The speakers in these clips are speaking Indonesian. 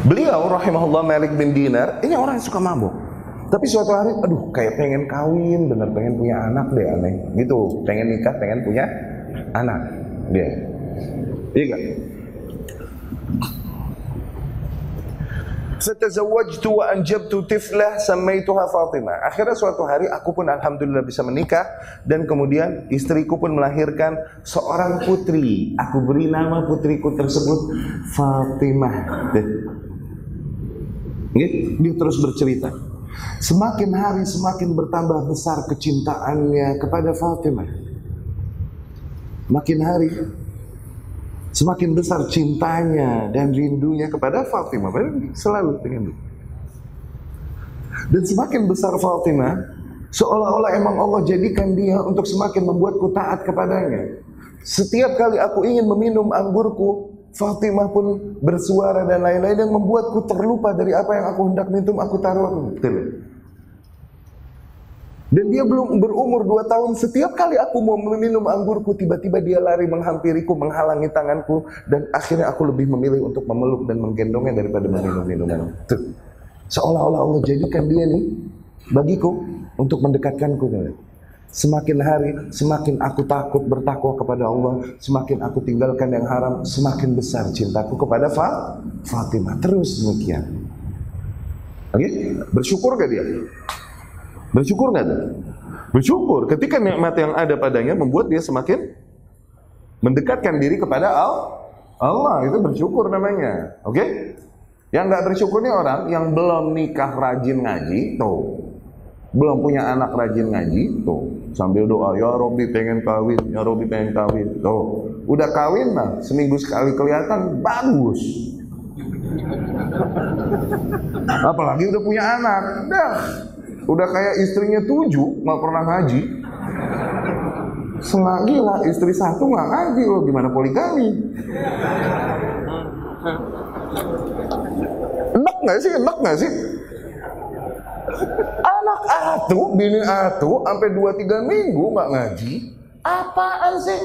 Beliau rahimahullah Malik bin Dinar, ini orang yang suka mabuk. Tapi suatu hari, aduh kayak pengen kawin, bener pengen punya anak deh aneh. Gitu, pengen nikah, pengen punya anak dia. Iya gak? Fatazawwajtu wa anjabtu tiflah samaituha Fatimah. Akhirnya suatu hari aku pun alhamdulillah bisa menikah dan kemudian istriku pun melahirkan seorang putri. Aku beri nama putriku tersebut Fatimah. Dia terus bercerita. Semakin hari semakin bertambah besar kecintaannya kepada Fatimah. Makin hari Semakin besar cintanya dan rindunya kepada Fatimah. Selalu itu. Dan semakin besar Fatimah, seolah-olah emang Allah jadikan dia untuk semakin membuatku taat kepadanya. Setiap kali aku ingin meminum anggurku, Fatimah pun bersuara dan lain-lain yang membuatku terlupa dari apa yang aku hendak minum, aku taruh. Betul. Dan dia belum berumur dua tahun. Setiap kali aku mau meminum anggurku, tiba-tiba dia lari menghampiriku, menghalangi tanganku. Dan akhirnya aku lebih memilih untuk memeluk dan menggendongnya daripada meminum minuman. Seolah-olah Allah jadikan dia nih bagiku untuk mendekatkanku. Semakin hari, semakin aku takut bertakwa kepada Allah, semakin aku tinggalkan yang haram, semakin besar cintaku kepada Fatimah. Terus demikian. Oke, okay? bersyukur gak dia? Bersyukur nggak Bersyukur ketika nikmat yang ada padanya membuat dia semakin mendekatkan diri kepada Allah. Itu bersyukur namanya. Oke? Okay? Yang nggak bersyukurnya orang yang belum nikah rajin ngaji, tuh. Belum punya anak rajin ngaji, tuh. Sambil doa, ya Robi pengen kawin, ya Robi pengen kawin. Tuh. Udah kawin lah, seminggu sekali kelihatan bagus. Apalagi udah punya anak. Dah, Udah kayak istrinya tujuh, nggak pernah ngaji. Selagi lah istri satu nggak ngaji loh, gimana poligami? Enak nggak sih? Enak nggak sih? Anak atu, bini atu, sampai dua tiga minggu nggak ngaji. Apaan sih?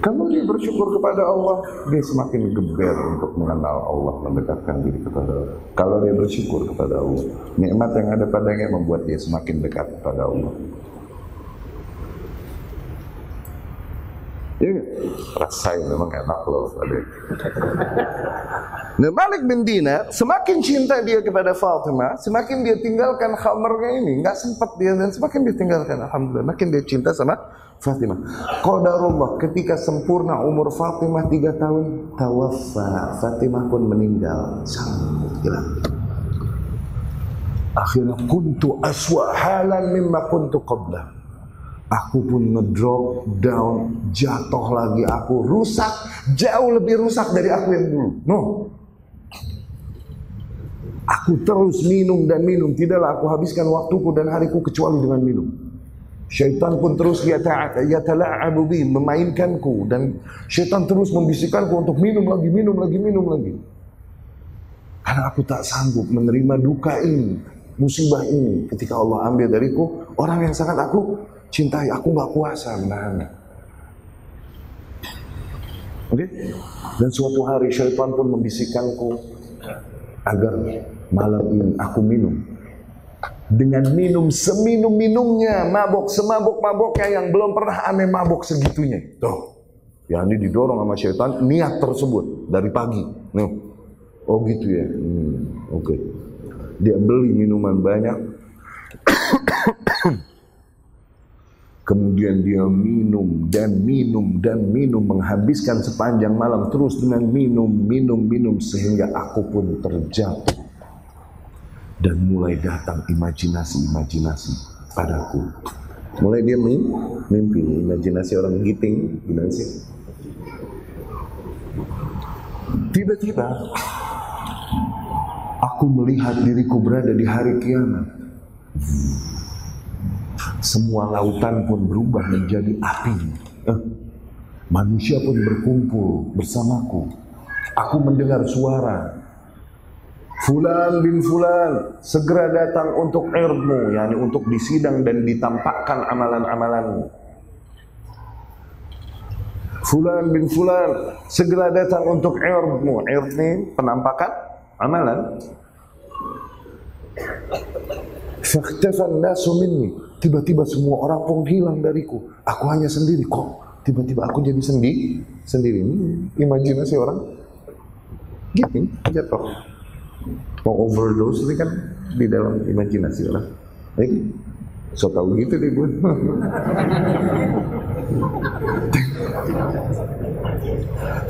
Kalau dia bersyukur kepada Allah, dia semakin geber untuk mengenal Allah, mendekatkan diri kepada Allah. Kalau dia bersyukur kepada Allah, nikmat yang ada padanya membuat dia semakin dekat kepada Allah. Ya, rasain memang enak loh. Nah, Malik bin Dinar semakin cinta dia kepada Fatimah, semakin dia tinggalkan khamarnya ini, nggak sempat dia dan semakin dia tinggalkan. Alhamdulillah, makin dia cinta sama Fatimah. Qadarullah ketika sempurna umur Fatimah tiga tahun, tawaffa. Fatimah pun meninggal. Sangat. Akhirnya kuntu aswa halan mimma kuntu qabla aku pun ngedrop down, jatuh lagi aku rusak, jauh lebih rusak dari aku yang dulu. No. Aku terus minum dan minum, tidaklah aku habiskan waktuku dan hariku kecuali dengan minum. Syaitan pun terus yatala'abu bi, memainkanku dan syaitan terus membisikkanku untuk minum lagi, minum lagi, minum lagi. Karena aku tak sanggup menerima duka ini, musibah ini ketika Allah ambil dariku orang yang sangat aku cintai aku nggak kuasa menahannya. Oke? Okay? Dan suatu hari syaitan pun membisikkanku agar malam ini aku minum. Dengan minum seminum-minumnya, mabok semabok-maboknya yang belum pernah aneh mabok segitunya. Tuh. Ya ini didorong sama syaitan niat tersebut dari pagi. Nih. Oh gitu ya. Hmm, Oke. Okay. Dia beli minuman banyak. Kemudian dia minum dan minum dan minum menghabiskan sepanjang malam terus dengan minum, minum, minum sehingga aku pun terjatuh. Dan mulai datang imajinasi-imajinasi padaku. Mulai dia mimpi, imajinasi orang giting, gimana sih? Tiba-tiba aku melihat diriku berada di hari kiamat semua lautan pun berubah menjadi api. Eh, manusia pun berkumpul bersamaku. Aku mendengar suara. Fulan bin Fulan, segera datang untuk ilmu, yakni untuk disidang dan ditampakkan amalan-amalanmu. Fulan bin Fulan segera datang untuk. Ird ini penampakan amalan. Fakhtafan nasu minni. Tiba-tiba semua orang pun hilang dariku. Aku hanya sendiri kok. Tiba-tiba aku jadi sendiri. Sendiri. Hmm, imajinasi orang. Gitu, jatuh. Mau overdose ini kan di dalam imajinasi orang. Baik. So tau gitu deh gue.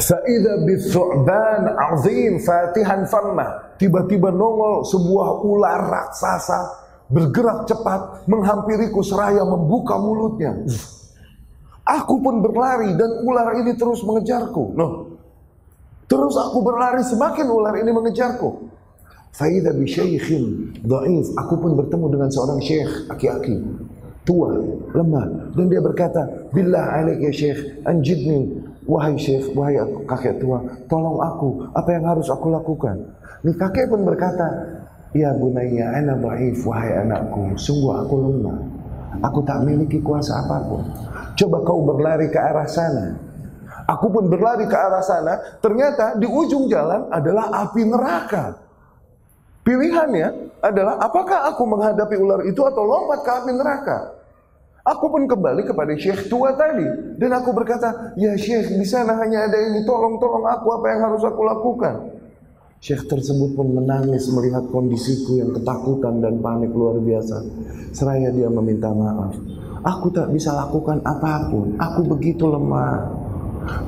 Fa'idha bithu'ban azim fatihan famma. Tiba-tiba nongol sebuah ular raksasa bergerak cepat menghampiriku seraya membuka mulutnya. Aku pun berlari dan ular ini terus mengejarku. Noh. Terus aku berlari semakin ular ini mengejarku. Faidah bi syaikhin dhaif. Aku pun bertemu dengan seorang syekh aki-aki tua, lemah dan dia berkata, "Billah alaik ya syekh, anjidni wahai syekh, wahai kakek tua, tolong aku, apa yang harus aku lakukan?" Nih kakek pun berkata, "Ya bunayya, ana dhaif wahai anakku, sungguh aku lemah. Aku tak memiliki kuasa apa pun. Coba kau berlari ke arah sana." Aku pun berlari ke arah sana, ternyata di ujung jalan adalah api neraka. Pilihannya adalah apakah aku menghadapi ular itu atau lompat ke api neraka. Aku pun kembali kepada Syekh tua tadi dan aku berkata, "Ya Syekh, di sana hanya ada ini, tolong-tolong aku apa yang harus aku lakukan?" Syekh tersebut pun menangis melihat kondisiku yang ketakutan dan panik luar biasa. Seraya dia meminta maaf. Aku tak bisa lakukan apa pun. Aku begitu lemah.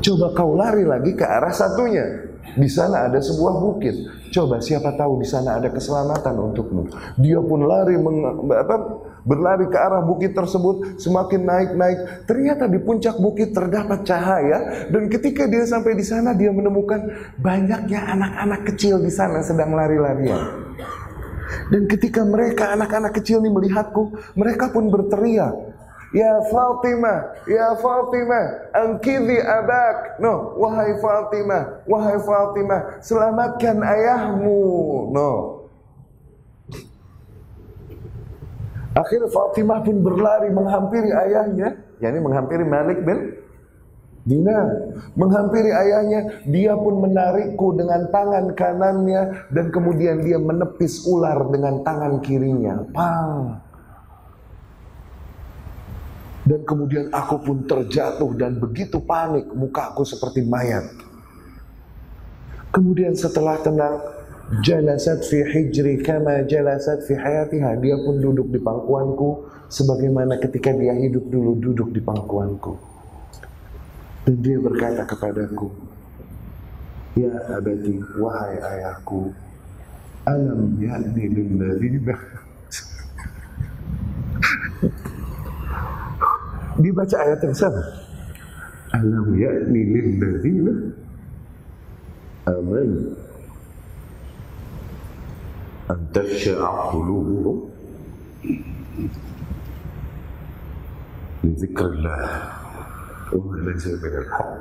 Coba kau lari lagi ke arah satunya. Di sana ada sebuah bukit. Coba siapa tahu di sana ada keselamatan untukmu. Dia pun lari meng, apa, berlari ke arah bukit tersebut semakin naik-naik. Ternyata di puncak bukit terdapat cahaya dan ketika dia sampai di sana dia menemukan banyaknya anak-anak kecil di sana sedang lari-larian. Dan ketika mereka anak-anak kecil ini melihatku, mereka pun berteriak, Ya Fatimah, ya Fatimah, angkidhi abak. No, wahai Fatimah, wahai Fatimah, selamatkan ayahmu. No. Akhirnya Fatimah pun berlari menghampiri ayahnya, yakni menghampiri Malik bin Dinar, menghampiri ayahnya, dia pun menarikku dengan tangan kanannya dan kemudian dia menepis ular dengan tangan kirinya. Pang. Dan kemudian aku pun terjatuh dan begitu panik, mukaku seperti mayat. Kemudian setelah tenang, jalasat fi hijri kama jalasat fi hayatiha. Dia pun duduk di pangkuanku sebagaimana ketika dia hidup dulu duduk di pangkuanku. Dan dia berkata kepadaku, Ya abadi, wahai ayahku, alam ya'ni lilladzina dibaca ayat yang sama. Alam ya'ni lilladzina amanu qulubuhum li dzikrillah wa ma laysa min al-haq.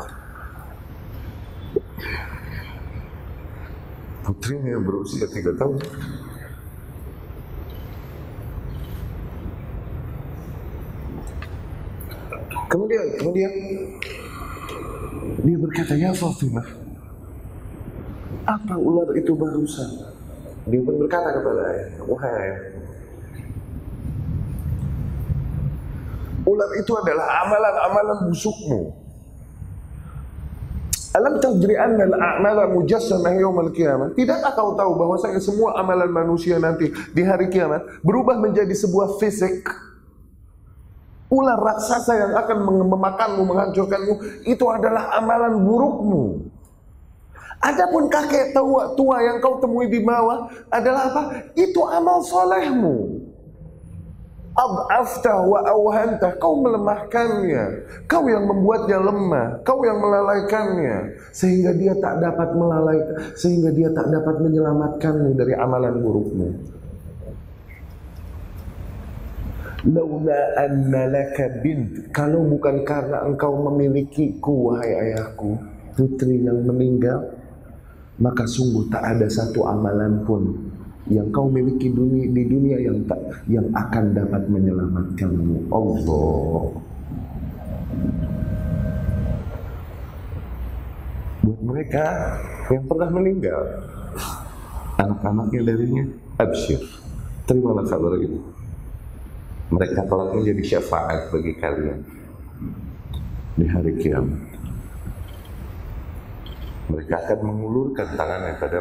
Putrinya yang berusia tiga tahun Kemudian, kemudian dia berkata, ya Fatimah, apa ular itu barusan? Dia pun berkata kepada ayahnya, wahai ular itu adalah amalan-amalan busukmu. Alam tadri anna al-a'mala mujassamah yaumil qiyamah? Tidakkah kau tahu bahwasanya semua amalan manusia nanti di hari kiamat berubah menjadi sebuah fisik? ular raksasa yang akan memakanmu, menghancurkanmu, itu adalah amalan burukmu. Adapun kakek tua, tua yang kau temui di bawah adalah apa? Itu amal solehmu. Ab'afta wa awhanta, kau melemahkannya. Kau yang membuatnya lemah, kau yang melalaikannya. Sehingga dia tak dapat melalaikan, sehingga dia tak dapat menyelamatkanmu dari amalan burukmu. Laula anna bint Kalau bukan karena engkau memiliki ku Wahai ayahku Putri yang meninggal Maka sungguh tak ada satu amalan pun Yang kau miliki dunia, di dunia yang tak yang akan dapat menyelamatkanmu. Allah. Buat mereka yang pernah meninggal anak-anaknya darinya absyir. Terimalah kabar itu. Mereka telah menjadi syafaat bagi kalian di hari kiamat mereka akan mengulurkan tangannya pada